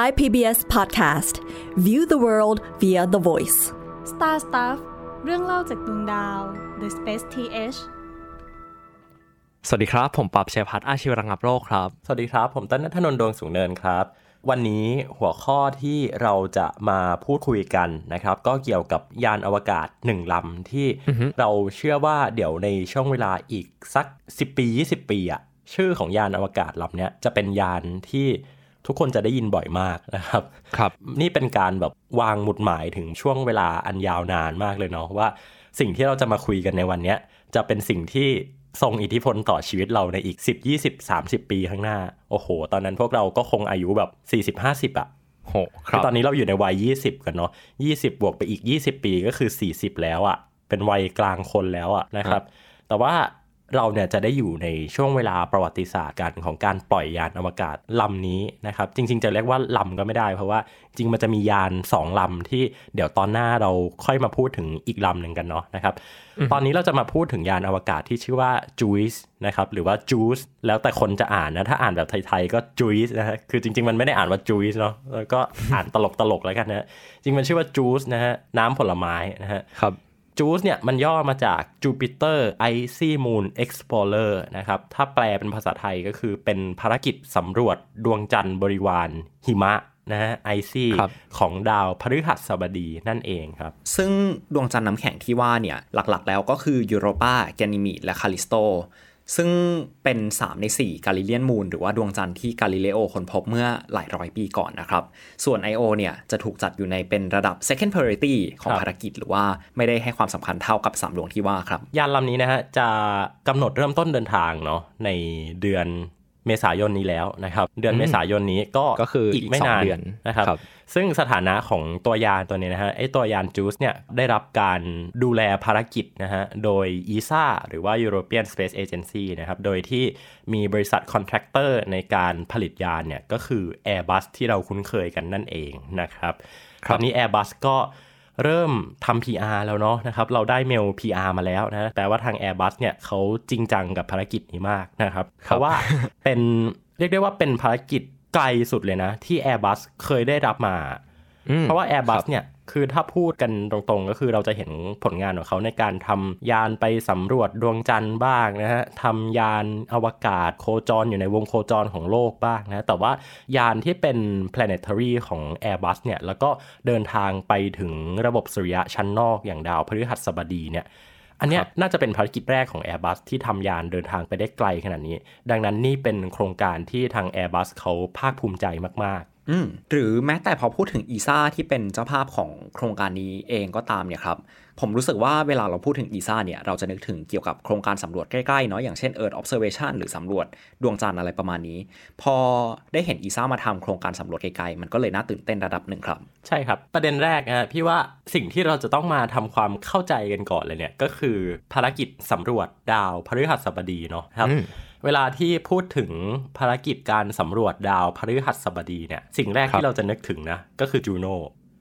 Thai PBS Podcast View the world via the voice Star Stuff เรื่องเล่าจากดวงดาว The Space TH สวัสดีครับ ผมปรับเชยพัฒน์อาชีวรังับโรคครับ สวัสดีครับ ผมต้นนัทนนท์ดวงสูงเนินครับ วันนี้หัวข้อที่เราจะมาพูดคุยกันนะครับ ก็เกี่ยวกับยานอวกาศหนึ่งลำที่เราเชื่อว่าเดี๋ยวในช่วงเวลาอีกสัก 10 ปี 20 ปีอะชื่อของยานอวกาศลำเนี้ยจะเป็นยานที่ ทุกคนจะได้ยินบ่อยมากนะครับ ครับ นี่เป็นการแบบวางหมุดหมายถึงช่วงเวลาอันยาวนานมากเลยเนาะว่าสิ่งที่เราจะมาคุยกันในวันเนี้ยจะเป็นสิ่งที่ทรงอิทธิพลต่อชีวิตเราในอีก 10 20 30 ปีข้างหน้า โอ้โห ตอนนั้นพวกเราก็คงอายุแบบ 40 50อะโหครับตอนนี้เราอยู่ในวัย 20 กันเนาะ20 บวกไปอีก 20 ปีก็คือ 40 แล้วอะเป็นวัยกลางคนแล้วอะนะครับ แต่ว่า เราเนี่ยจะได้อยู่ในช่วงเวลาประวัติศาสตร์กันของการปล่อยยานอวกาศลำนี้นะครับ จริง ๆ จะเรียกว่าลำก็ไม่ได้ เพราะว่าจริงมันจะมียานสองลำที่เดี๋ยวตอนหน้าเราค่อยมาพูดถึงอีกลำหนึ่งกันเนาะนะครับ ตอนนี้เราจะมาพูดถึงยานอวกาศที่ชื่อว่า JUICE นะครับหรือว่า JUICE แล้วแต่คนจะอ่านนะถ้าอ่านแบบไทยๆก็ JUICE นะฮะคือจริง ๆ มันไม่ได้อ่านว่า JUICE เนาะแล้วก็อ่านตลกๆแล้วกันนะจริงมันชื่อว่า JUICE นะฮะน้ำผลไม้นะฮะครับ JUICE เนี่ยมันย่อมาจาก Jupiter Icy Moon Explorer นะครับ ถ้าแปลเป็นภาษาไทยก็คือเป็นภารกิจสำรวจดวงจันทร์บริวารหิมะนะฮะไอซี่ครับของดาวพฤหัสบดีนั่นเองครับ ซึ่งดวงจันทร์น้ำแข็งที่ว่าเนี่ย หลักๆแล้วก็คือยูโรปาแกนิมีดและคาลิสโต ซึ่งเป็น 3 ใน 4 Galilean moon หรือว่าดวงจันทร์ที่กาลิเลโอค้นพบเมื่อหลายร้อยปีก่อนนะครับ ส่วน I.O. เนี่ยจะถูกจัดอยู่ในเป็นระดับ second priority ของครับภารกิจหรือว่าไม่ได้ให้ความสำคัญเท่ากับ 3 ดวงที่ว่าครับ ยานลำนี้นะฮะจะกำหนดเริ่มต้นเดินทางเนาะในเดือน เมษายนนี้แล้วนะครับ เดือนเมษายนนี้ก็ก็คืออีอีกไม่สองนานเดือนนะครับครับซึ่งสถานะของตัวยานตัวนี้นะฮะไอตัวยานจูสเนี่ยได้รับการดูแลภารกิจนะฮะโดย ESA หรือว่า European Space Agency นะครับ โดยที่มีบริษัทคอนแทคเตอร์ในการผลิตยานเนี่ยก็คือ Airbus ที่เราคุ้นเคยกันนั่นเองนะครับตอนนี้ Airbus ก็ เริ่มทำ PR แล้วเนาะนะครับ เราได้เมล PR มาแล้วนะ แปลว่าทาง Airbus เนี่ยเขาจริงจังกับภารกิจนี้มากนะครับ เพราะว่าเป็นเรียกได้ว่าเป็นภารกิจไกลสุดเลยนะ ที่ Airbus เคยได้รับมาอืมเพราะว่าค Airbus รับเนี่ย คือถ้าพูดกันตรงๆ ก็คือเราจะเห็นผลงานของเขาในการทำยานไปสำรวจดวงจันทร์บ้างนะฮะทำยานอวกาศโคจรอยู่ในวงโคจรของโลกบ้างนะแต่ว่ายานที่เป็น planetary ของ Airbus เนี่ยแล้วก็เดินทางไปถึงระบบสุริยะชั้นนอกอย่างดาวพฤหัสบดีเนี่ยอันเนี้ยน่าจะเป็นภารกิจแรกของ Airbus ที่ทำยานเดินทางไปได้ไกลขนาดนี้ ดังนั้นนี่เป็นโครงการที่ทาง Airbus เขาภาคภูมิใจมากอืม หรือแม้แต่พอพูดถึงอีซ่าที่เป็นเจ้าภาพของโครงการนี้เองก็ตามเนี่ยครับ ผมรู้สึกว่าเวลาเราพูดถึงอีซ่าเนี่ย เราจะนึกถึงเกี่ยวกับโครงการสำรวจใกล้ๆเนาะอย่างเช่น Earth Observation หรือสำรวจดวงจันทร์อะไรประมาณนี้ พอได้เห็นอีซ่ามาทำโครงการสำรวจไกลๆ มันก็เลยน่าตื่นเต้นระดับหนึ่งครับๆใช่ครับ ประเด็นแรกนะพี่ว่าสิ่งที่เราจะต้องมาทำความเข้าใจกันก่อนเลยเนี่ยก็คือภารกิจสำรวจดาวพฤหัสบดีเนาะครับอืม เวลาที่พูดถึงภารกิจการสำรวจดาวพฤหัสบดีเนี่ย สิ่งแรกครับที่เราจะนึกถึงนะ ก็คือจูโน่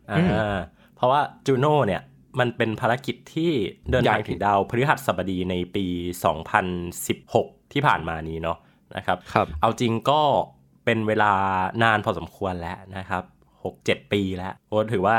อ่าอืมเพราะว่าจูโน่เนี่ยมันเป็นภารกิจที่เดินทางใหญ่ถึงดาวพฤหัสบดีในปี 2016 ที่ผ่านมานี้เนาะนะครับครับเอาจริงก็เป็นเวลานานพอสมควรแล้วนะครับหกเจ็ดปีแล้วโอ้ถือว่า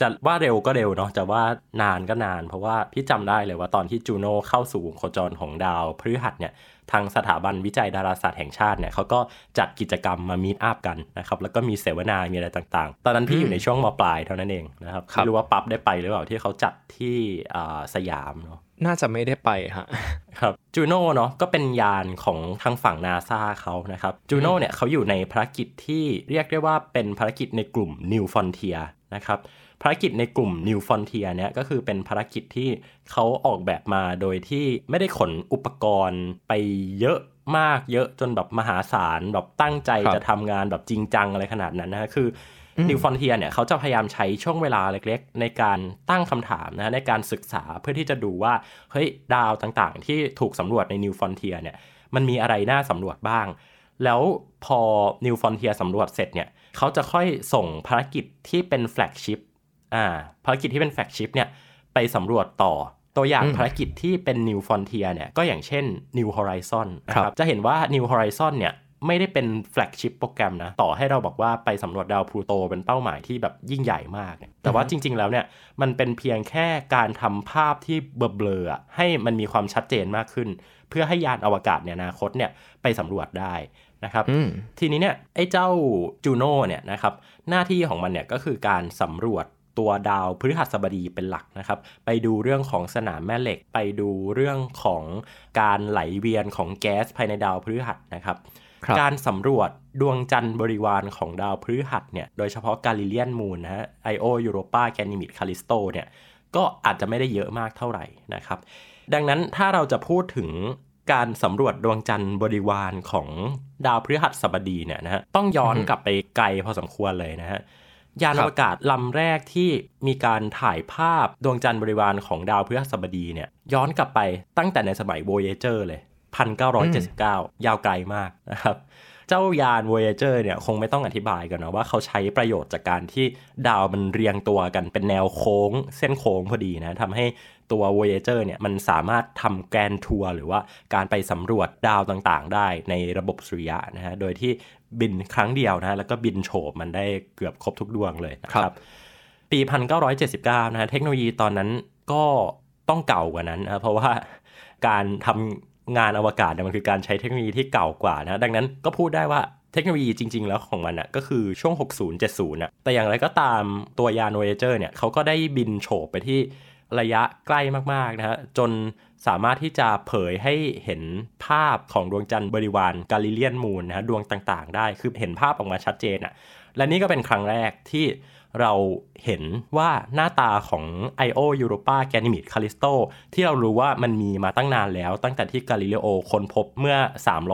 จะว่าเร็วก็เร็วเนาะจะว่านานก็นาน เพราะว่าพี่จำได้เลยว่าตอนที่จูโน่เข้าสู่วงโคจรของดาวพฤหัสเนี่ย ทางสถาบันวิจัยดาราศาสตร์แห่งชาติเนี่ยเขาก็จัดกิจกรรมมามีตอัพกันนะครับแล้วก็มีเสวนา มีอะไรต่างๆ ตอนนั้นพี่อยู่ในช่วงมปลายเท่านั้นเองนะครับครับไม่รู้ว่าปั๊บได้ไปหรือเปล่าที่เขาจัดที่อ่าสยามเนาะน่าจะไม่ได้ไปฮะครับจูโน่เนาะก็เป็นยานของทางฝั่งนาซาเขานะครับจูโน่เนี่ยเขาอยู่ในภารกิจที่เรียกได้ว่าเป็นภารกิจในกลุ่ม New Frontier นะครับภารกิจในกลุ่ม New Frontier เนี่ยก็คือเป็นภารกิจที่เขาออกแบบมาโดยที่ไม่ได้ขนอุปกรณ์ไปเยอะมากเยอะจนแบบมหาศาลแบบตั้งใจครับจะทำงานแบบจริงจังอะไรขนาดนั้นนะคืออ New Frontier เนี่ยเขาจะพยายามใช้ช่วงเวลาเล็กๆ ในการตั้งคำถามนะในการศึกษาเพื่อที่จะดูว่าเฮ้ยดาวต่างๆ ที่ถูกสำรวจใน New Frontier เนี่ยมันมีอะไรน่าสำรวจบ้าง แล้วพอ New Frontier สำรวจเสร็จเนี่ย เขาจะค่อยส่งภารกิจที่เป็นแฟลกชิพอ่าภารกิจที่เป็นแฟลกชิพเนี่ยไปสำรวจต่อตัวอย่างภารกิจที่เป็น New Frontier เนี่ยก็อย่างเช่น New Horizon นะคครัรับบจะเห็นว่า New Horizon เนี่ย ไม่ได้เป็นแฟลกชิพโปรแกรมนะ ต่อให้เราบอกว่าไปสำรวจดาวพลูโตเป็นเป้าหมายที่แบบยิ่งใหญ่มากเนี่ยแต่ว่าจริง ๆ แล้วเนี่ย มันเป็นเพียงแค่การทำภาพที่เบลอๆอะให้มันมีความชัดเจนมากขึ้น เพื่อให้ยานอวกาศเนี่ยอนาคตเนี่ยไปสำรวจได้นะครับอืมทีนี้เนี่ยไอ้เจ้าจูโน่เนี่ยนะครับหน้าที่ของมันเนี่ยก็คือการสำรวจตัวดาวพฤหัสบดีเป็นหลักนะครับ ไปดูเรื่องของสนามแม่เหล็ก ไปดูเรื่องของการไหลเวียนของแก๊สภายในดาวพฤหัสนะครับครับ การสำรวจดวงจันทร์บริวารของดาวพฤหัสเนี่ย โดยเฉพาะ Galilean moon นะฮะไอโอยูโรปาแกนิมิดคาลิสโตเนี่ย ก็อาจจะไม่ได้เยอะมากเท่าไหร่นะครับ ดังนั้นถ้าเราจะพูดถึงการสำรวจดวงจันทร์บริวารของดาวพฤหัสบดีเนี่ยนะฮะต้องย้อนกลับไปไกลพอสมควรเลยนะฮะยานอวกาศลำแรกที่มีการถ่ายภาพดวงจันทร์บริวารของดาวพฤหัสบดีเนี่ยย้อนกลับไปตั้งแต่ในสมัย Voyager เลย 1979 ยาวไกลมากนะครับ เจ้ายาน Voyager เนี่ยคงไม่ต้องอธิบายกันนะว่าเขาใช้ประโยชน์จากการที่ดาวมันเรียงตัวกันเป็นแนวโค้ง เส้นโค้งพอดีนะทำให้ตัว Voyager เนี่ยมันสามารถทำ grand tour หรือว่าการไปสำรวจดาวต่างๆ ได้ในระบบสุริยะนะฮะ โดยที่บินครั้งเดียวนะฮะแล้วก็บินโฉบมันได้เกือบครบทุกดวงเลยนะคครัรับบปี 1979นะฮะเทคโนโลยีตอนนั้นก็ต้องเก่ากว่านั้นนะเพราะว่าการทำ งานอวกาศเนี่ยมันคือการใช้เทคโนโลยีที่เก่ากว่านะดังนั้นก็พูดได้ว่าเทคโนโลยีจริง ๆ แล้วของมันอะก็คือช่วง 60 70น่ะแต่อย่างไรก็ตามตัวยาน Voyager เนี่ยเขาก็ได้บินโฉบไปที่ระยะใกล้มาก ๆ นะฮะ จนสามารถที่จะเผยให้เห็นภาพของดวงจันทร์บริวารกาลิเลียนมูนนะฮะ ดวงต่างๆ ได้ คือเห็นภาพออกมาชัดเจนอะ และนี่ก็เป็นครั้งแรกที่ เราเห็นว่าหน้าตาของ Io Europa Ganymede Callisto ที่เรารู้ว่ามันมีมาตั้งนานแล้ว ตั้งแต่ที่กาลิเลโอค้นพบเมื่อ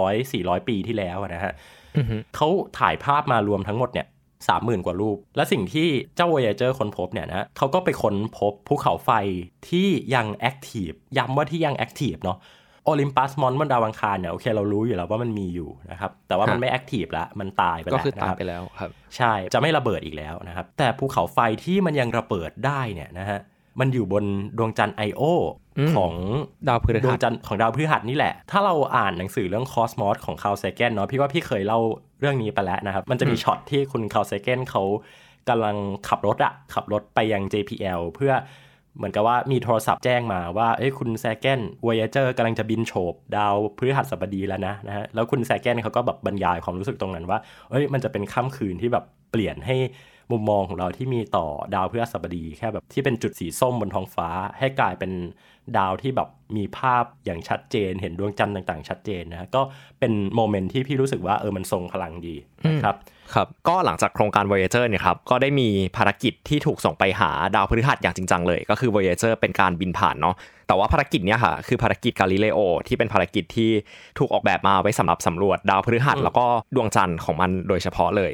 300-400 ปีที่แล้วนะฮะอือฮึเขาถ่ายภาพมารวมทั้งหมดเนี่ยสามหมื่นกว่ารูป และสิ่งที่เจ้า Voyager ค้นพบเนี่ยนะเขาก็ไปค้นพบภูเขาไฟที่ยัง active ย้ำว่าที่ยัง active เนาะ Olympus Mons บนดาวอังคารเนี่ยโอเคเรารู้อยู่แล้วว่ามันมีอยู่นะครับแต่ว่ามันฮะไม่ active ละมันตายไปแล้วก็คือตายนะครับไปแล้วครับ ใช่จะไม่ระเบิดอีกแล้วนะครับ แต่ภูเขาไฟที่มันยังระเบิดได้เนี่ยนะฮะมันอยู่บนดวงจันทร์ไอโออืมของดาวพฤหัส ดวงจันทร์ของดาวพฤหัสนี่แหละ ถ้าเราอ่านหนังสือเรื่องคอสมอสของ Carl Sagan เนาะพี่ว่าพี่เคยเล่าเรื่องนี้ไปแล้วนะครับ มันจะมีช็อตที่คุณ Carl Sagan เขากำลังขับรถอะขับรถไปยัง JPL เพื่อ เหมือนกับว่ามีโทรศัพท์แจ้งมาว่าเอ้ยคุณ Sagan Voyager กำลังจะบินโฉบดาวพฤหัสบดีแล้วนะนะฮะแล้วคุณ Sagan เขาก็แบบบรรยายความรู้สึกตรงนั้นว่าเอ้ยมันจะเป็นค่ำคืนที่แบบเปลี่ยนให้ มุมมองของเราที่มีต่อดาวพฤหัสบดี แค่แบบที่เป็นจุดสีส้มบนท้องฟ้า ให้กลายเป็นดาวที่แบบมีภาพอย่างชัดเจน เห็นดวงจันทร์ต่างๆ ชัดเจนนะฮะก็เป็นโมเมนต์ที่พี่รู้สึกว่าเออมันทรงพลังดีนะครับครับก็หลังจากโครงการ Voyager เนี่ยครับก็ได้มีภารกิจที่ถูกส่งไปหาดาวพฤหัสอย่างจริงจังเลย ก็คือ Voyager เป็นการบินผ่านเนาะแต่ว่าภารกิจเนี้ยค่ะคือภารกิจกาลิเลโอที่เป็นภารกิจที่ถูกออกแบบมาไว้สำหรับสำรวจดาวพฤหัสอืมแล้วก็ดวงจันทร์ของมันโดยเฉพาะเลย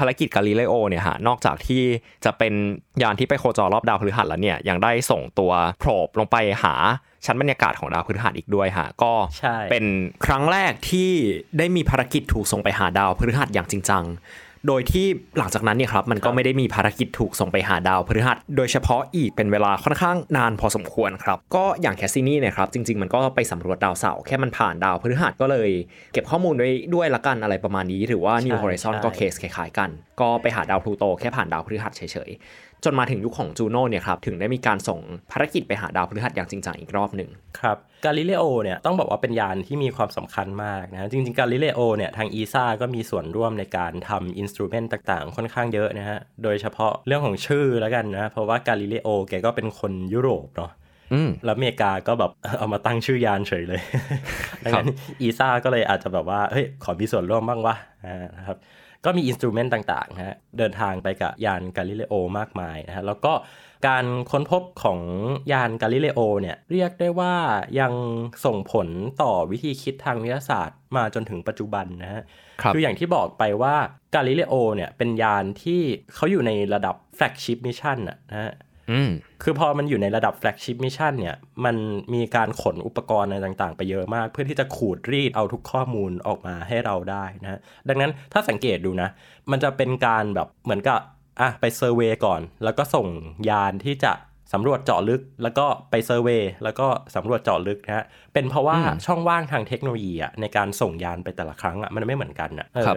ภารกิจกาลิเลโอเนี่ยฮะนอกจากที่จะเป็นยานที่ไปโคจรรอบดาวพฤหัสแล้วเนี่ยยังได้ส่งตัว probe ลงไปหาชั้นบรรยากาศของดาวพฤหัสอีกด้วยฮะก็ใช่เป็นครั้งแรกที่ได้มีภารกิจถูกส่งไปหาดาวพฤหัสอย่างจริงจัง โดยที่หลังจากนั้นเนี่ยครับมันก็ไม่ได้มีภารกิจถูกส่งไปหาดาวพฤหัส โดยเฉพาะอีกเป็นเวลาค่อนข้างนานพอสมควรครับ ก็อย่าง Cassini เนี่ยครับจริง ๆ มันก็ไปสำรวจดาวเสาร์แค่มันผ่านดาวพฤหัสก็เลย เก็บข้อมูลไว้ด้วยละกันอะไรประมาณนี้ หรือว่า New Horizon ก็เคสคล้ายๆกัน ก็ไปหาดาวพลูโตแค่ผ่านดาวพฤหัสเฉยๆ จนมาถึงยุคของจูโน่เนี่ยครับถึงได้มีการส่งภารกิจไปหาดาวพฤหัสอย่างจริงจังอีกรอบหนึ่งครับกาลิเลโอเนี่ยต้องบอกว่าเป็นยานที่มีความสำคัญมากนะจริงๆกาลิเลโอเนี่ยทาง ESA ก็มีส่วนร่วมในการทำ instrument ต่างๆ ค่อนข้างเยอะนะฮะโดยเฉพาะเรื่องของชื่อแล้วกันนะเพราะว่ากาลิเลโอแกก็เป็นคนยุโรปเนาะอืมแล้วอเมริกาก็แบบเอามาตั้งชื่อยานเฉยเลยดังนั้น ESA ก็เลยอาจจะแบบว่าเฮ้ยขอมีส่วนร่วมบ้างวะอ่านะครับ ก็มี instrument ต่างๆนะฮะเดินทางไปกับยานกาลิเลโอมากมายนะฮะแล้วก็การค้นพบของยานกาลิเลโอเนี่ยเรียกได้ว่ายังส่งผลต่อวิธีคิดทางวิทยาศาสตร์มาจนถึงปัจจุบันนะฮะครับคืออย่างที่บอกไปว่ากาลิเลโอเนี่ยเป็นยานที่เขาอยู่ในระดับ flagship mission นะฮะอืม คือพอมันอยู่ในระดับ flagship mission เนี่ย มันมีการขนอุปกรณ์อะไรต่างๆ ไปเยอะมาก เพื่อที่จะขูดรีดเอาทุกข้อมูลออกมาให้เราได้นะ ดังนั้นถ้าสังเกตดูนะ มันจะเป็นการแบบเหมือนกับอะไป survey ก่อน แล้วก็ส่งยานที่จะสำรวจเจาะลึก แล้วก็ไป survey แล้วก็สำรวจเจาะลึกนะฮะเป็นเพราะว่าช่องว่างทางเทคโนโลยีอะในการส่งยานไปแต่ละครั้งอะมันไม่เหมือนกันอะเออครับ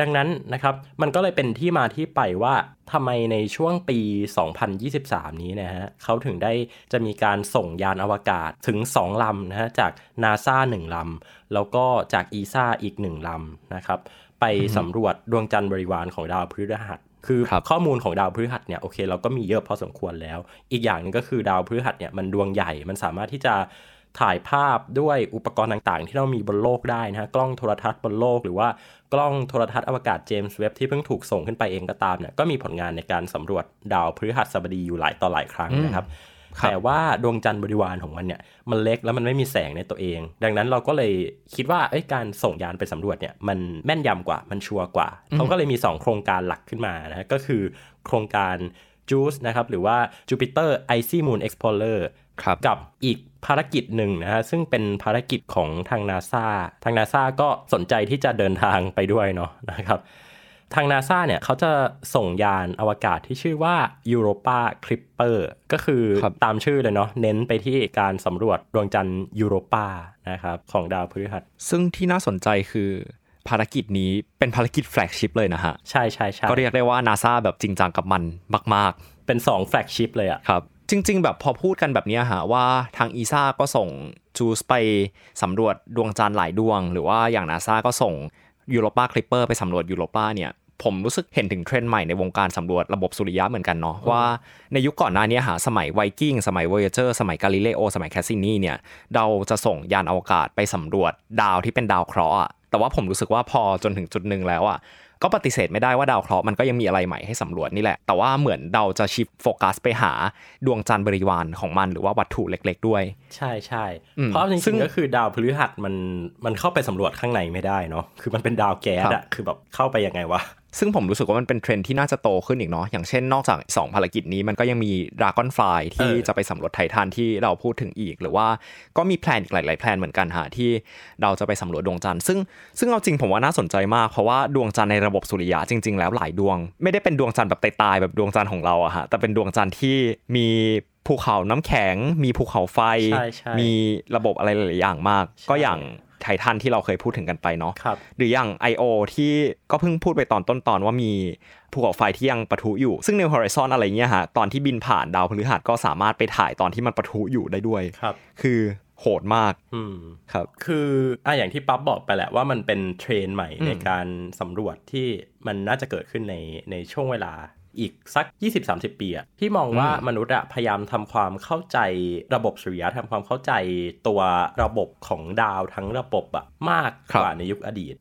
ดังนั้นนะครับมันก็เลยเป็นที่มาที่ไปว่าทำไมในช่วงปี 2023 นี้นะฮะเขาถึงได้จะมีการส่งยานอวกาศถึง 2 ลำนะฮะจาก NASA 1ลำ แล้วก็จาก ESA อีก 1 ลำนะครับไปสำรวจดวงจันทร์บริวารของดาวพฤหัสคือครับข้อมูลของดาวพฤหัสเนี่ยโอเคเราก็มีเยอะพอสมควรแล้ว อีกอย่างหนึงก็คือดาวพฤหัสเนี่ยมันดวงใหญ่มันสามารถที่จะ ถ่ายภาพด้วยอุปกรณ์ต่างๆ ที่เรามีบนโลกได้นะฮะกล้องโทรทัศน์บนโลกหรือว่ากล้องโทรทัศน์อวกาศเจมส์เว็บที่เพิ่งถูกส่งขึ้นไปเองก็ตามเนี่ยก็มีผลงานในการสำรวจดาวพฤหัสบดีอยู่หลายต่อหลายครั้งนะครับครับแต่ว่าดวงจันทร์บริวารของมันเนี่ยมันเล็กแล้วมันไม่มีแสงในตัวเอง ดังนั้นเราก็เลยคิดว่าเอ้ยการส่งยานไปสำรวจเนี่ยมันแม่นยำกว่ามันชัวร์กว่าเขาก็เลยมี 2 โครงการหลักขึ้นมานะฮะก็คือโครงการ JUICE นะครับหรือว่า Jupiter Icy Moon Explorer ครับ กับอีกภารกิจหนึ่งนะฮะซึ่งเป็นภารกิจของทางนาซาทางนาซาก็สนใจที่จะเดินทางไปด้วยเนาะนะครับทางนาซาเนี่ยเขาจะส่งยานอวกาศที่ชื่อว่า Europa Clipper ก็คือครับตามชื่อเลยเนาะเน้นไปที่การสำรวจดวงจันทร์ยูโรปานะครับของดาวพฤหัส ซึ่งที่น่าสนใจคือภารกิจนี้เป็นภารกิจ flagship เลยนะฮะ ใช่ใช่ใช่ก็เรียกได้ว่านาซาแบบจริงจังกับมันมากเป็น 2 flagship เลยอะๆครับ จริง ๆ แบบพอพูดกันแบบนี้ฮะว่าทางอีซ่าก็ส่งจูสไปสำรวจดวงจันทร์หลายดวง หรือว่าอย่างนาซาก็ส่ง Europa Clipper ไปสำรวจยูโรปาเนี่ยผมรู้สึกเห็นถึงเทรนด์ใหม่ในวงการสำรวจระบบสุริยะเหมือนกันเนาะว่าในยุคก่อนหน้านี้อ่าสมัยไวกิ้งสมัย Voyager สมัยกาลิเลโอสมัย Cassini เนี่ยเราจะส่งยานอวกาศไปสำรวจดาวที่เป็นดาวเคราะห์อะแต่ว่าผมรู้สึกว่าพอจนถึงจุดหนึ่งแล้วอะ ก็ปฏิเสธไม่ได้ว่าดาวเคราะห์มันก็ยังมีอะไรใหม่ให้สำรวจนี่แหละ แต่ว่าเหมือนเราจะ shift focus ไปหาดวงจันทร์บริวารของมันหรือว่าวัตถุเล็ก ๆ ด้วย ใช่ใช่อืมเพราะจซึ่ริงงๆก็คือดาวพฤหัสมันมันเข้าไปสำรวจข้างในไม่ได้เนาะคือมันเป็นดาวแก๊สครัอะบคือแบบเข้าไปยังไงวะ ซึ่งผมรู้สึกว่ามันเป็นเทรนด์ที่น่าจะโตขึ้นอีกเนาะอย่างเช่นนอกจาก 2 ภารกิจนี้มันก็ยังมี Dragon Fly ที่เออจะไปสำรวจไททันที่เราพูดถึงอีก หรือว่าก็มีแพลนอีกหลาย ๆ แพลนเหมือนกันฮะที่เราจะไปสำรวจดวงจันทร์ซึ่งซึ่งเอาจริงผมว่าน่าสนใจมากเพราะว่าดวงจันทร์ในระบบสุริยะจริง ๆ แล้วหลายดวง ไม่ได้เป็นดวงจันทร์แบบตายๆแบบดวงจันทร์ของเราอะฮะแต่เป็นดวงจันทร์ที่มีภูเขาน้ำแข็ง มีภูเขาไฟใช่ใช่มีระบบอะไรหลายๆอย่างมากใช่ก็อย่าง ไททันที่เราเคยพูดถึงกันไปเนาะครับหรืออย่าง I.O. ที่ก็เพิ่งพูดไปตอนต้นตอนว่ามีภูเขาไฟที่ยังปะทุอยู่ ซึ่ง New Horizon อะไรเงี้ยฮะตอนที่บินผ่านดาวพฤหัสก็สามารถไปถ่ายตอนที่มันปะทุอยู่ได้ด้วยครับคือโหดมากอืมครับ คืออะอย่างที่ปั๊บบอกไปแหละว่ามันเป็นเทรนด์ใหม่อืมในการสำรวจที่มันน่าจะเกิดขึ้นในในช่วงเวลา อีกสัก 20-30 ปีอะที่มองว่ามนุษย์อะพยายามทำความเข้าใจระบบสุริยะทำความเข้าใจตัวระบบของดาวทั้งระบบอะมากครับกว่าในยุคอดีต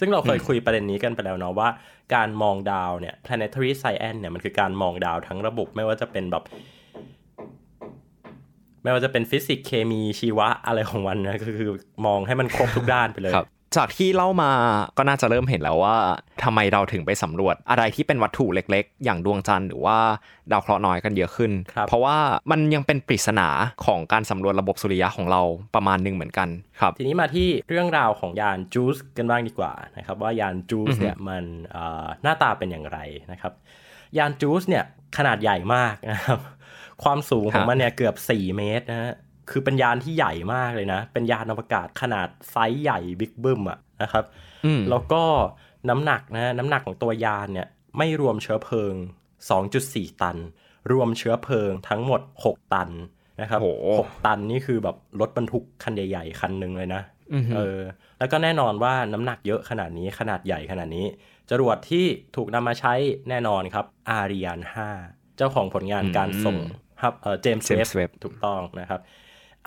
ซึ่งเราเคยคุยประเด็นนี้กันไปแล้วเนาะว่า การมองดาวเนี่ย planetary science เนี่ยมันคือการมองดาวทั้งระบบไม่ว่าจะเป็นแบบไม่ว่าจะเป็นฟิสิกส์เคมีชีวะอะไรของมันนะก็คือมองให้มันครบทุกด้านไปเลยครับ จากที่เล่ามาก็น่าจะเริ่มเห็นแล้วว่าทำไมเราถึงไปสำรวจอะไรที่เป็นวัตถุเล็กๆ อย่างดวงจันทร์หรือว่าดาวเคราะห์น้อยกันเยอะขึ้นครับเพราะว่ามันยังเป็นปริศนาของการสำรวจระบบสุริยะของเราประมาณหนึ่งเหมือนกันครับ ทีนี้มาที่เรื่องราวของยานจูสกันบ้างดีกว่านะครับว่ายานจูสอือฮึเนี่ยมันเอ่อหน้าตาเป็นอย่างไรนะครับ ยานจูสเนี่ยขนาดใหญ่มากนะครับความสูงของมันเนี่ยเกือบ 4 เมตรนะฮะ คือเป็นยานที่ใหญ่มากเลยนะ เป็นยานอวกาศขนาดไซส์ใหญ่บิ๊กบึ้มอะนะครับอืมแล้วก็น้ำหนักนะน้ำหนักของตัวยานเนี่ยไม่รวมเชื้อเพลิง 2.4 ตัน รวมเชื้อเพลิงทั้งหมด 6 ตันนะครับโหหกตันนี่คือแบบรถบรรทุกคันใหญ่ ๆ คันหนึ่งเลยนะอือฮึเออแล้วก็แน่นอนว่าน้ำหนักเยอะขนาดนี้ขนาดใหญ่ขนาดนี้ จรวดที่ถูกนำมาใช้แน่นอนครับอาริยาน5เจ้าของผลงานการส่งครับเออเจมส์ James เว Webb ถูกต้องนะครับ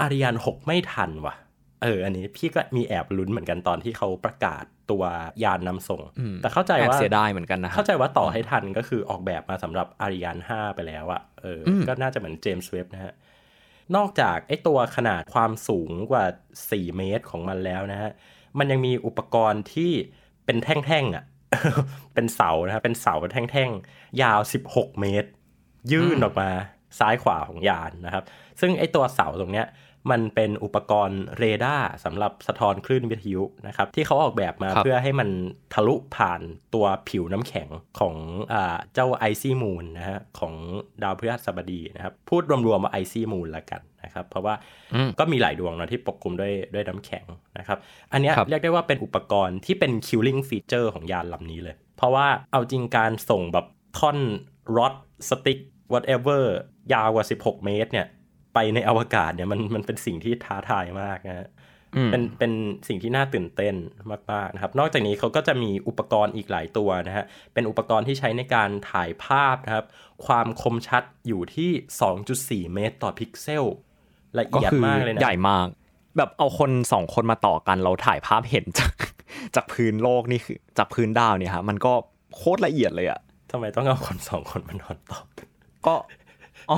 อาริยาน6ไม่ทันว่ะ เออ อันนี้พี่ก็มีแอบลุ้นเหมือนกันตอนที่เขาประกาศตัวยานนำส่งอืมแต่เข้าใจแอบว่าเสียดายเหมือนกันนะครัเข้าบใจว่าต่อให้ทันก็คือออกแบบมาสำหรับอาริยาน5ไปแล้วอะเอออมก็น่าจะเหมือนเจมส์เว็บนะฮะนอกจากไอ้ตัวขนาดความสูงกว่า 4 เมตรของมันแล้วนะฮะ มันยังมีอุปกรณ์ที่เป็นแท่งๆอะเป็นเสานะครับเป็นเสาแท่งๆ ยาว 16 เมตร ยื่นออกมา ซ้ายขวาของยานนะครับ ซึ่งไอ้ตัวเสาตรงเนี้ยมันเป็นอุปกรณ์เรดาร์สำหรับสะท้อนคลื่นวิทยุนะครับ ที่เขาออกแบบมาครับเพื่อให้มันทะลุผ่านตัวผิวน้ำแข็งของอ่าเจ้า icy moon นะฮะของดาวพฤหัสบดีนะครับ พูดรวมๆว่า icy moon ละกันนะครับ เพราะว่าอืมก็มีหลายดวงเนาะที่ปกคลุมด้วยด้วยน้ำแข็งนะครับ อันเนี้ยครับเรียกได้ว่าเป็นอุปกรณ์ที่เป็น killing feature ของยานลำนี้เลย เพราะว่าเอาจริงการส่งแบบท่อนรอดสติ๊ก whatever ยาวกว่า 16 เมตร เนี่ย ไปในอวกาศเนี่ยมันมันเป็นสิ่งที่ท้าทายมากนะฮะอืมเป็นเป็นสิ่งที่น่าตื่นเต้นมากๆนะครับ นอกจากนี้เขาก็จะมีอุปกรณ์อีกหลายตัวนะฮะ เป็นอุปกรณ์ที่ใช้ในการถ่ายภาพนะครับ ความคมชัดอยู่ที่ 2.4 เมตรต่อพิกเซลละก็เอียดคือมากเลยนะใหญ่มาก แบบเอาคนสองคนมาต่อกันเราถ่ายภาพเห็นจากจากพื้นโลกนี่คือจากพื้นดาวเนี่ยฮะมันก็โคตรละเอียดเลยอะทำไมต้องเอาคนสองคนมานอนตอบก็อ๋ อ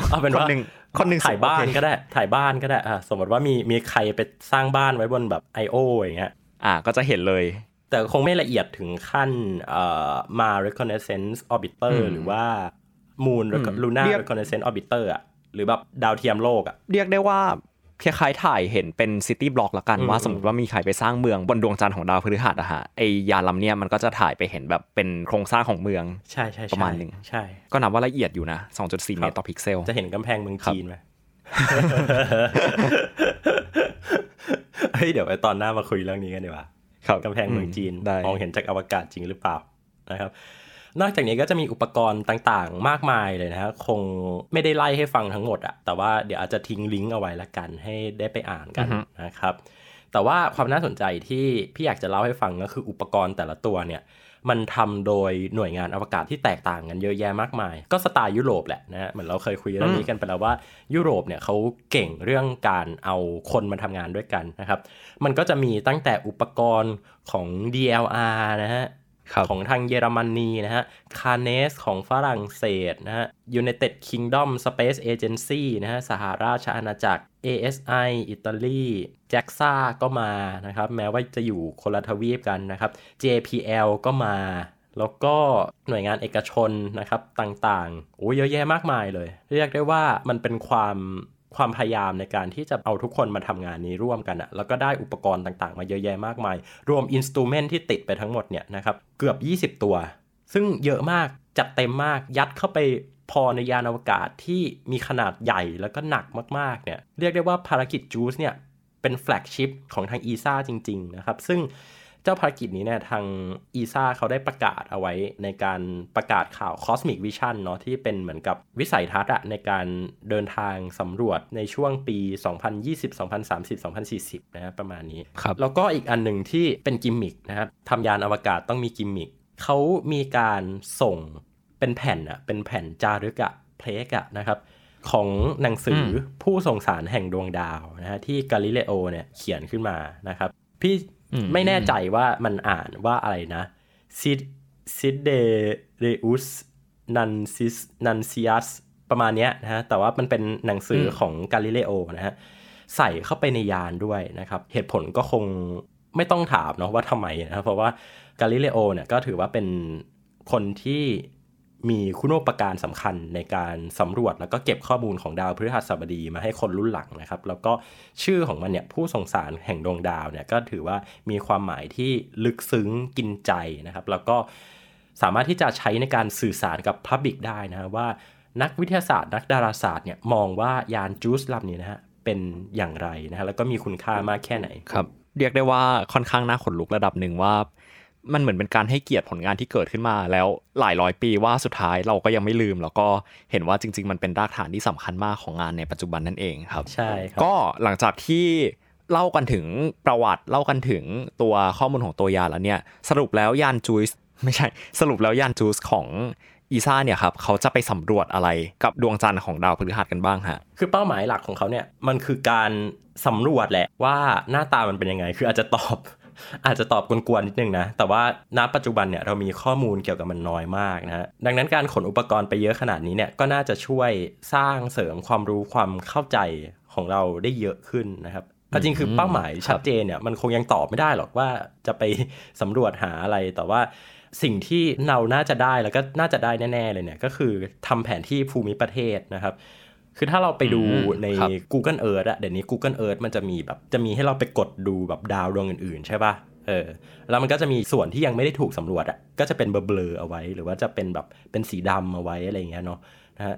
เอาเป็นคนว่าหนึ่งคนหนึ่งถ่ายบ้านโอเคก็ได้ ถ่ายบ้านก็ได้อะสมมติว่ามีมีใครไปสร้างบ้านไว้บนแบบ I.O. อย่างเงี้ย อ่าก็จะเห็นเลย แต่คงไม่ละเอียดถึงขั้นเอ่อมา reconnaissance orbiter อืมหรือว่า moon อืม lunar เรียก reconnaissance orbiter อะหรือแบบดาวเทียมโลกอะเรียกได้ว่า คล้ายๆถ่ายเห็นเป็น city block ละกันอืมว่าสมมติว่ามีใครไปสร้างเมืองบนดวงจันทร์ของดาวพฤหัสอะฮะไอ้ยานลำเนี่ยมันก็จะถ่ายไปเห็นแบบเป็นโครงสร้างของเมืองใช่ใช่ใช่ประมาณหนึ่งใช่ ก็นับว่าละเอียดอยู่นะ 2.4 เมตรต่อพิกเซล จะเห็นกำแพงเมืองครับจีนไหมเฮ้ยเดี๋ยวไปตอนหน้ามาคุยเรื่องนี้กันดีกว่าครับกำแพงเมืองจีนได้มองเห็นจากอวกาศจริงหรือเปล่านะครับ นอกจากนี้ก็จะมีอุปกรณ์ต่างๆ มากมายเลยนะฮะคงไม่ได้ไล่ให้ฟังทั้งหมดอะแต่ว่าเดี๋ยวอาจจะทิ้งลิงก์เอาไว้ละกันให้ได้ไปอ่านกันนะครับแต่ว่าความน่าสนใจที่พี่อยากจะเล่าให้ฟังก็คืออุปกรณ์แต่ละตัวเนี่ยมันทำโดยหน่วยงานอวกาศที่แตกต่างกันเยอะแยะมากมาย ก็สไตล์ยุโรปแหละนะฮะเหมือนเราเคยคุยเรื่องนี้กันไปแล้วว่ายุโรปเนี่ยเขาเก่งเรื่องการเอาคนมาทำงานด้วยกันนะครับ มันก็จะมีตั้งแต่อุปกรณ์ของ DLR นะฮะครับ ของทางเยอรมนีนะฮะคาเนสของฝรั่งเศสนะฮะ United Kingdom Space Agency นะฮะ สหราชอาณาจักร ASI อิตาลี JAXA ก็มานะครับ แม้ว่าจะอยู่คนละทวีปกันนะครับ JPL ก็มา แล้วก็หน่วยงานเอกชนนะครับต่างๆ โอ้เยอะแยะมากมายเลย เรียกได้ว่ามันเป็นความ ความพยายามในการที่จะเอาทุกคนมาทำงานนี้ร่วมกันอะแล้วก็ได้อุปกรณ์ต่างๆ มาเยอะแยะมากมาย รวม instrument ที่ติดไปทั้งหมดเนี่ยนะครับเกือบ 20 ตัว ซึ่งเยอะมากจัดเต็มมากยัดเข้าไปพอในยานอวกาศที่มีขนาดใหญ่แล้วก็หนักมากๆเนี่ยเรียกได้ว่าภารกิจ JUICE เนี่ยเป็น flagship ของทาง ESA จริง ๆ นะครับ ซึ่ง เจ้าภารกิจนี้เนี่ยทาง ESA เขาได้ประกาศเอาไว้ในการประกาศข่าว Cosmic Vision เนาะที่เป็นเหมือนกับวิสัยทัศน์อะในการเดินทางสำรวจในช่วงปี 2020 2030 2040นะฮะประมาณนี้ครับแล้วก็อีกอันหนึ่งที่เป็นกิมมิคนะครับทำยานอวกาศต้องมีกิมมิคเขามีการส่งเป็นแผ่นอะเป็นแผ่นจารึกอะเพลกอะนะครับของหนังสืออผู้ส่งสารแห่งดวงดาวนะฮะที่กาลิเลโอเนี่ยเขียนขึ้นมานะครับพี่อืม ไม่แน่ใจว่ามันอ่านว่าอะไรนะซิดซิดเดเรอุสนันซิสนันซิอัสประมาณเนี้ยนะฮะ แต่ว่ามันเป็นหนังสือของกาลิเลโอนะฮะ ใส่เข้าไปในยานด้วยนะครับ เหตุผลก็คงไม่ต้องถามเนาะว่าทำไมนะครับเพราะว่ากาลิเลโอเนี่ยก็ถือว่าเป็นคนที่ มีคุณูปการสำคัญในการสำรวจแล้วก็เก็บข้อมูลของดาวพฤหัสบดีมาให้คนรุ่นหลังนะครับ แล้วก็ชื่อของมันเนี่ยผู้ส่งสารแห่งดวงดาวเนี่ยก็ถือว่ามีความหมายที่ลึกซึ้งกินใจนะครับ แล้วก็สามารถที่จะใช้ในการสื่อสารกับพับบิกได้นะว่านักวิทยาศาสตร์ นักดาราศาสตร์เนี่ยมองว่ายานจูสลำนี้นะฮะเป็นอย่างไรนะฮะแล้วก็มีคุณค่ามากแค่ไหนครับ เรียกได้ว่าค่อนข้างน่าขนลุกระดับหนึ่งว่า มันเหมือนเป็นการให้เกียรติผลงานที่เกิดขึ้นมา แล้วหลายร้อยปีว่าสุดท้ายเราก็ยังไม่ลืม แล้วก็เห็นว่าจริง ๆ มันเป็นรากฐานที่สำคัญมากของงานในปัจจุบันนั่นเองครับใช่ครับก็หลังจากที่เล่ากันถึงประวัติเล่ากันถึงตัวข้อมูลของตัวยานแล้วเนี่ยสรุปแล้วยานจูสไม่ใช่สรุปแล้วยานจูสของอีซ่าเนี่ยครับเขาจะไปสำรวจอะไรกับดวงจันทร์ของดาวพฤหัสกันบ้างฮะคือเป้าหมายหลักของเขาเนี่ยมันคือการสำรวจแหละว่าหน้าตามันเป็นยังไง คืออาจจะตอบ อาจจะตอบกวนๆนิดนึงนะ แต่ว่าณปัจจุบันเนี่ยเรามีข้อมูลเกี่ยวกับมันน้อยมากนะฮะดังนั้นการขนอุปกรณ์ไปเยอะขนาดนี้เนี่ยก็น่าจะช่วยสร้างเสริมความรู้ความเข้าใจของเราได้เยอะขึ้นนะครับเอาจริงคือเป้าหมายชัดเจนเนี่ยมันคงยังตอบไม่ได้หรอกว่าจะไปสำรวจหาอะไรแต่ว่าสิ่งที่เราน่าจะได้แล้วก็น่าจะได้แน่ ๆ เลยเนี่ยก็คือทำแผนที่ภูมิประเทศนะครับ คือถ้าเราไปดูอืมในครับ Google Earth อะเดี๋ยวนี้ Google Earth มันจะมีแบบจะมีให้เราไปกดดูแบบดาวดวงอื่นๆ ใช่ป่ะเออแล้วมันก็จะมีส่วนที่ยังไม่ได้ถูกสำรวจอะก็จะเป็นเบลอๆเอาไว้ หรือว่าจะเป็นแบบเป็นสีดำเอาไว้อะไรอย่างเงี้ยเนาะนะฮะ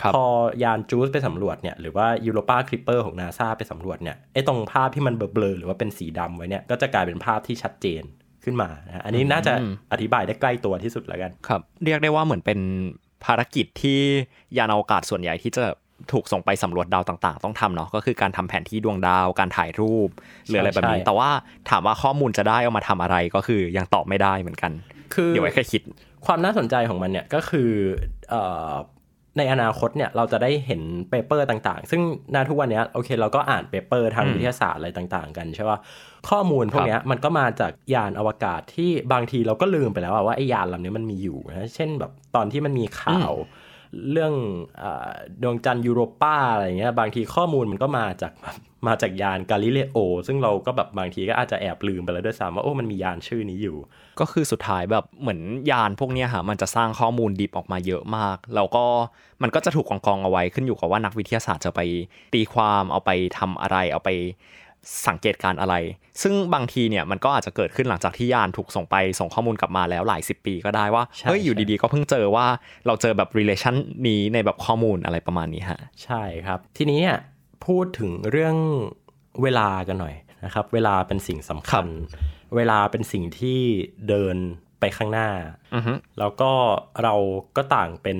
ครับพอยาน JUICE ไปสำรวจเนี่ยหรือว่า Europa Clipper ของนาซาไปสำรวจเนี่ยไอ้ตรงภาพที่มันเบลอๆหรือว่าเป็นสีดำไว้เนี่ยก็จะกลายเป็นภาพที่ชัดเจนขึ้นมานะฮะอันนี้น่าจะอธิบายได้ใกล้ตัวที่สุดแล้วกันครับ เรียกได้ว่าเหมือนเป็นภารกิจที่ยานอวกาศส่วนใหญ่ที่จะ ถูกส่งไปสำรวจดาวต่างๆ ต้องทำเนาะก็คือการทำแผนที่ดวงดาว การถ่ายรูปหรืออะไรแบบนี้ใช่แต่ว่าถามว่าข้อมูลจะได้เอามาทำอะไรก็คือยังตอบไม่ได้เหมือนกัน คือเดี๋ยวไว้แค่คิด ความน่าสนใจของมันเนี่ยก็คือเอ่อในอนาคตเนี่ยเราจะได้เห็น paper ต่างๆ ซึ่งณทุกวันเนี้ยโอเคเราก็อ่าน paper ทางวิทยาศาสตร์อะไรต่างๆ กันใช่ป่ะข้อมูลพวกเนี้ยมันก็มาจากยานอวกาศที่บางทีเราก็ลืมไปแล้วอะว่าไอ้ยานลำนี้มันมีอยู่นะเช่นแบบตอนที่มันมีข่าว เรื่องอะ ดวงจันทร์ยูโรป้าอะไรเงี้ยบางทีข้อมูลมันก็มาจากมาจากยานกาลิเลโอ ซึ่งเราก็แบบบางทีก็อาจจะแอบลืมไปแล้วด้วยซ้ำว่าโอ้มันมียานชื่อนี้อยู่ ก็คือสุดท้ายแบบเหมือนยานพวกนี้ฮะมันจะสร้างข้อมูลดิบออกมาเยอะมาก แล้วก็มันก็จะถูกกองกองเอาไว้ขึ้นอยู่กับว่านักวิทยาศาสตร์จะไปตีความเอาไปทำอะไรเอาไป สังเกตการณ์อะไร ซึ่งบางทีเนี่ยมันก็อาจจะเกิดขึ้นหลังจากที่ยานถูกส่งไปส่งข้อมูลกลับมาแล้วหลายสิบปีก็ได้ว่าใช่เฮ้ยอยู่ใช่ดีๆ ก็เพิ่งเจอว่าเราเจอแบบ relation นี้ในแบบข้อมูลอะไรประมาณนี้ฮะใช่ครับ ทีนี้เนี่ยพูดถึงเรื่องเวลากันหน่อยนะครับ เวลาเป็นสิ่งสำคัญ เวลาเป็นสิ่งที่เดินไปข้างหน้าอือฮึแล้วก็เราก็ต่างเป็น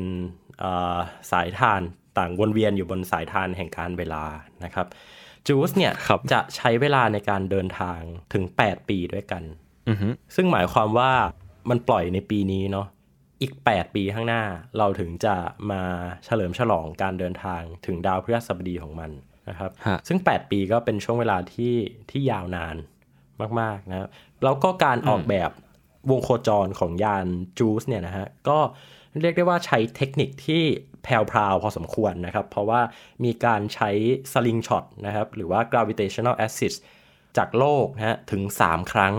เอ่อสายทานต่างวนเวียนอยู่บนสายทานแห่งการเวลานะครับ จูสเนี่ยครับจะใช้เวลาในการเดินทางถึง 8 ปีด้วยกันอือฮึซึ่งหมายความว่ามันปล่อยในปีนี้เนาะอีก 8 ปีข้างหน้าเราถึงจะมาเฉลิมฉลองการเดินทางถึงดาวพฤหัสบดีของมันนะครับฮะซึ่ง 8 ปีก็เป็นช่วงเวลาที่ที่ยาวนานมาก ๆ นะครับแล้วก็การออกแบบวงโคจรของยานจูสเนี่ยนะฮะก็เรียกได้ว่าใช้เทคนิคที่แพรวๆพอสมควรนะครับ เพราะว่ามีการใช้สลิงช็อตนะครับ หรือว่า gravitational assist จากโลกนะฮะถึง 3 ครั้ง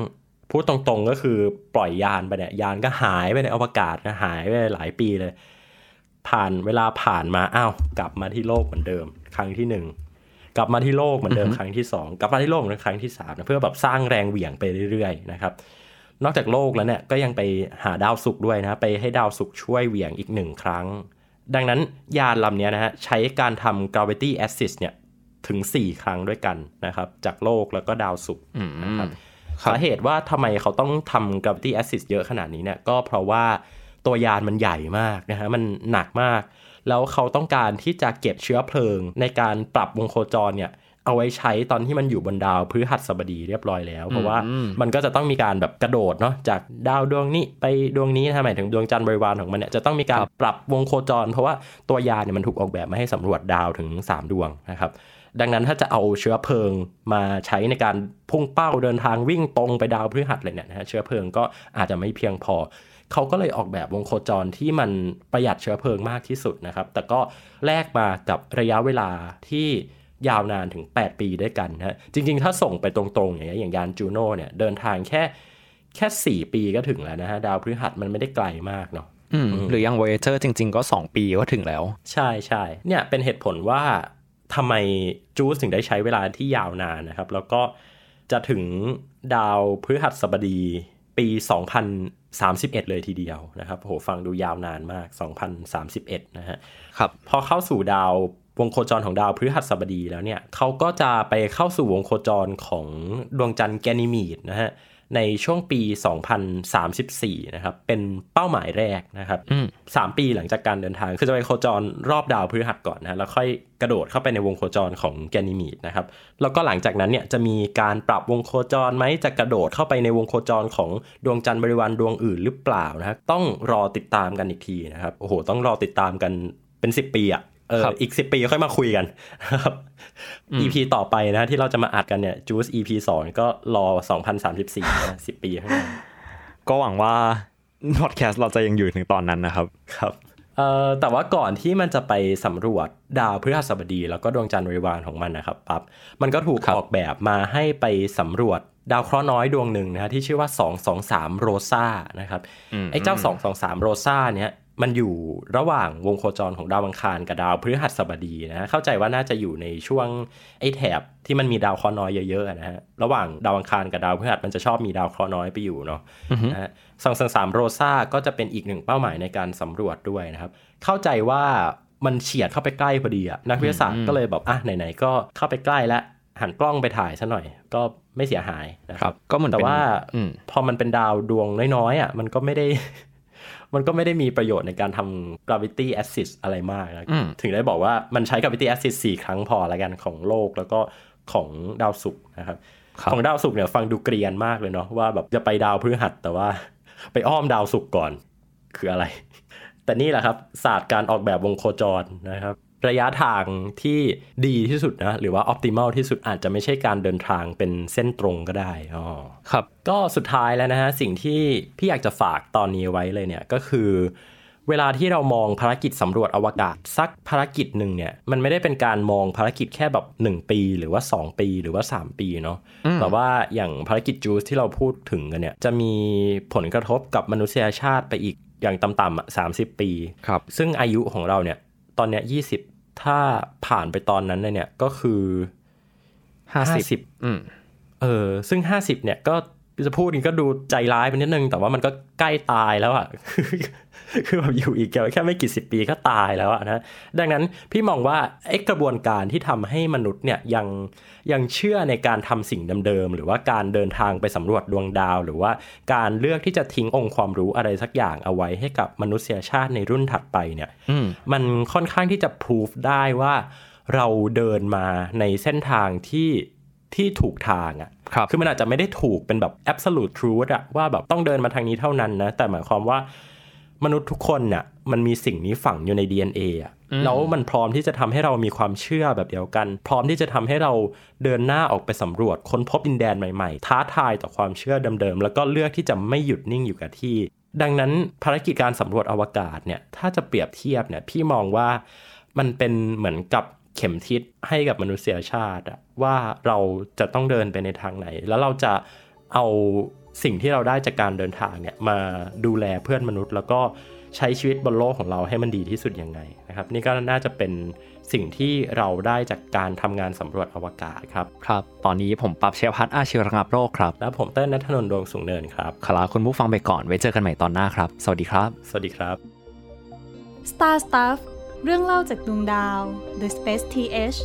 พูดตรงๆก็คือปล่อยยานไปเนี่ย ยานก็หายไปในอวกาศนะหายไปหลายปีเลย ผ่านเวลาผ่านมาอ้าวกลับมาที่โลกเหมือนเดิม ครั้งที่หนึ่งกลับมาที่โลกเหมือนเดิมครั้งที่สองกลับมาที่โลกเหมือนเดิมครั้งที่สามนะเพื่อแบบสร้างแรงเหวี่ยงไปเรื่อยๆนะครับ นอกจากโลกแล้วเนี่ยก็ยังไปหาดาวศุกร์ด้วยนะไปให้ดาวศุกร์ช่วยเหวี่ยงอีกหนึ่งครั้ง ดังนั้นยานลำเนี้ยนะฮะใช้การทำ gravity assist เนี่ยถึง 4 ครั้งด้วยกันนะครับ จากโลกแล้วก็ดาวศุกร์นะครับสาเหตุว่าทำไมเขาต้องทำ gravity assist เยอะขนาดนี้เนี่ยก็เพราะว่าตัวยานมันใหญ่มากนะฮะมันหนักมาก แล้วเขาต้องการที่จะเก็บเชื้อเพลิงในการปรับวงโคจรเนี่ย เอาไว้ใช้ตอนที่มันอยู่บนดาวพฤหัสบดีเรียบร้อยแล้ว เพราะว่ามันก็จะต้องมีการแบบกระโดดเนาะจากดาวดวงนี้ไปดวงนี้นะหมายถึงดวงจันทร์บริวารของมันเนี่ยจะต้องมีการปรับวงโคจร เพราะว่าตัวยานเนี่ยมันถูกออกแบบมาให้สำรวจดาวถึง 3 ดวงนะครับดังนั้นถ้าจะเอาเชื้อเพลิงมาใช้ในการพุ่งเป้าเดินทางวิ่งตรงไปดาวพฤหัสเลยเนี่ยนะฮะเชื้อเพลิงก็อาจจะไม่เพียงพอเขาก็เลยออกแบบวงโคจรที่มันประหยัดเชื้อเพลิงมากที่สุดนะครับ แต่ก็แลกมากับระยะเวลาที่ ยาวนานถึง 8 ปีด้วยกันนะฮะจริงๆ ถ้าส่งไปตรงๆ อย่างเงี้ยอย่างยานจูโน่เนี่ยเดินทางแค่แค่ 4 ปีก็ถึงแล้วนะฮะ ดาวพฤหัสมันไม่ได้ไกลมากเนาะอืมหรืออย่าง Voyager จริง ๆ ก็ 2 ปีก็ถึงแล้ว ใช่ใช่เนี่ยเป็นเหตุผลว่าทำไมจูสถึงได้ใช้เวลาที่ยาวนานนะครับ แล้วก็จะถึงดาวพฤหัสบดีปี 2031 เลยทีเดียวนะครับโหฟังดูยาวนานมาก 2031 นะฮะครับพอเข้าสู่ดาว วงโคจรของดาวพฤหัสบดีแล้วเนี่ยเขาก็จะไปเข้าสู่วงโคจรของดวงจันทร์แกนิมีดนะฮะในช่วงปี 2034 นะครับ เป็นเป้าหมายแรกนะครับอืมสามปีหลังจากการเดินทาง คือจะไปโคจรรอบดาวพฤหัสก่อนนะแล้วค่อยกระโดดเข้าไปในวงโคจรของแกนิมีดนะครับ แล้วก็หลังจากนั้นเนี่ยจะมีการปรับวงโคจรไหมจะกระโดดเข้าไปในวงโคจรของดวงจันทร์บริวารดวงอื่นหรือเปล่านะครับต้องรอติดตามกันอีกทีนะครับ โอ้โห ต้องรอติดตามกันเป็น 10 ปีอะ เออครับอีก10ปีค่อยมาคุยกันนะครับ EP ต่อไปนะที่เราจะมาอัดกันเนี่ยจูส EP 2ก็รอ2034นะ10ปีข้างหน้าก็หวังว่าพอดแคสต์เราจะยังอยู่ถึงตอนนั้นนะครับ ครับเอ่อแต่ว่าก่อนที่มันจะไปสำรวจดาวพฤหัสบดี แล้วก็ดวงจันทร์บริวารของมันนะครับปั๊บมันก็ถูกครับออกแบบมาให้ไปสำรวจดาวเคราะห์น้อยดวงหนึ่งนะฮะที่ชื่อว่า 223 โรซานะครับไอ้เจ้า 223 โรซาเนี่ย มันอยู่ระหว่างวงโคจรของดาวอังคารกับดาวพฤหัสบดีนะเข้าใจว่าน่าจะอยู่ในช่วงไอ้แถบที่มันมีดาวเคราะห์น้อยเยอะๆนะฮะระหว่างดาวอังคารกับดาวพฤหัสมันจะชอบมีดาวเคราะห์น้อยไปอยู่เนาะนะฮะสังสังสามโรซาก็จะเป็นอีกหนึ่งเป้าหมายในการสำรวจด้วยนะครับ เข้าใจว่ามันเฉียดเข้าไปใกล้พอดีอะนักวิทยาศาสตร์ก็เลยแบบอะไหนๆก็เข้าไปใกล้แล้วหันกล้องไปถ่ายซะหน่อย ก็ไม่เสียหายนะคครัรับบก็เหมือนแต่เป็นว่าอืมพอมันเป็นดาวดวงน้อยๆอะมันก็ไม่ได้ มันก็ไม่ได้มีประโยชน์ในการทำ gravity assist อะไรมากนะอืมถึงได้บอกว่ามันใช้ gravity assist สี่ครั้งพอละกันของโลกแล้วก็ของดาวศุกร์นะครับครับของดาวศุกร์เนี่ยฟังดูเกรียนมากเลยเนาะว่าแบบจะไปดาวพฤหัสแต่ว่าไปอ้อมดาวศุกร์ก่อนคืออะไร แต่นี่แหละครับศาสตร์การออกแบบวงโคจรนะครับ ระยะทางที่ดีที่สุดนะ หรือว่า optimal ที่สุดอาจจะไม่ใช่การเดินทางเป็นเส้นตรงก็ได้อ๋อครับ ก็สุดท้ายแล้วนะฮะ สิ่งที่พี่อยากจะฝากตอนนี้ไว้เลยเนี่ยก็คือ เวลาที่เรามองภารกิจสำรวจอวกาศสักภารกิจหนึ่งเนี่ย มันไม่ได้เป็นการมองภารกิจแค่แบบ 1 ปีหรือว่า 2 ปีหรือว่า 3 ปีเนาะแต่ว่าอย่างภารกิจจูสที่เราพูดถึงกันเนี่ยจะมีผลกระทบกับมนุษยชาติไปอีกอย่างต่ำๆอะสามสิบปี ครับ ซึ่งอายุของเราเนี่ย ตอนเนี้ยยี่สิบ ถ้าผ่านไปตอนนั้นเลยเนี่ยก็คือห้าสิบสิบอืมเออซึ่ง50เนี่ยก็ จะพูดนี่ก็ดูใจร้ายไปนิดนึง แต่ว่ามันก็ใกล้ตายแล้วอะคือแบบอยู่อีกแค่ไม่กี่สิบปีก็ตายแล้วอะนะดังนั้นพี่มองว่าไอ้กระบวนการที่ทำให้มนุษย์เนี่ยยังยังเชื่อในการทำสิ่งเดิมๆหรือว่าการเดินทางไปสำรวจดวงดาว หรือว่าการเลือกที่จะทิ้งองค์ความรู้อะไรสักอย่างเอาไว้ให้กับมนุษยชาติในรุ่นถัดไปเนี่ยอืมมันค่อนข้างที่จะพิสูจได้ว่าเราเดินมาในเส้นทางที่ ที่ถูกทางอะครับคือมันอาจจะไม่ได้ถูกเป็นแบบ absolute truth อะว่าแบบต้องเดินมาทางนี้เท่านั้นนะ แต่หมายความว่ามนุษย์ทุกคนเนี่ยมันมีสิ่งนี้ฝังอยู่ใน DNA อะแล้วมันพร้อมที่จะทำให้เรามีความเชื่อแบบเดียวกัน พร้อมที่จะทำให้เราเดินหน้าออกไปสำรวจค้นพบดินแดนใหม่ๆ ท้าทายต่อความเชื่อเดิมๆ แล้วก็เลือกที่จะไม่หยุดนิ่งอยู่กับที่ ดังนั้นภารกิจการสำรวจอวกาศเนี่ยถ้าจะเปรียบเทียบเนี่ยพี่มองว่ามันเป็นเหมือนกับ เข็มทิศให้กับมนุษยชาติอะว่าเราจะต้องเดินไปในทางไหน แล้วเราจะเอาสิ่งที่เราได้จากการเดินทางเนี่ยมาดูแลเพื่อนมนุษย์ แล้วก็ใช้ชีวิตบนโลกของเราให้มันดีที่สุดยังไงนะครับ นี่ก็น่าจะเป็นสิ่งที่เราได้จากการทำงานสำรวจอวกาศครับ ครับ ตอนนี้ผมปรับเชลพัฒน์อาชีวระงับโรคครับ แล้วผมเต้นนัทนนท์ดวงสูงเนินครับขอลาคุณผู้ฟังไปก่อนไว้เจอกันใหม่ตอนหน้าครับ สวัสดีครับ สวัสดีครับ Star Stuff เรื่องเล่าจากดวงดาว The Space TH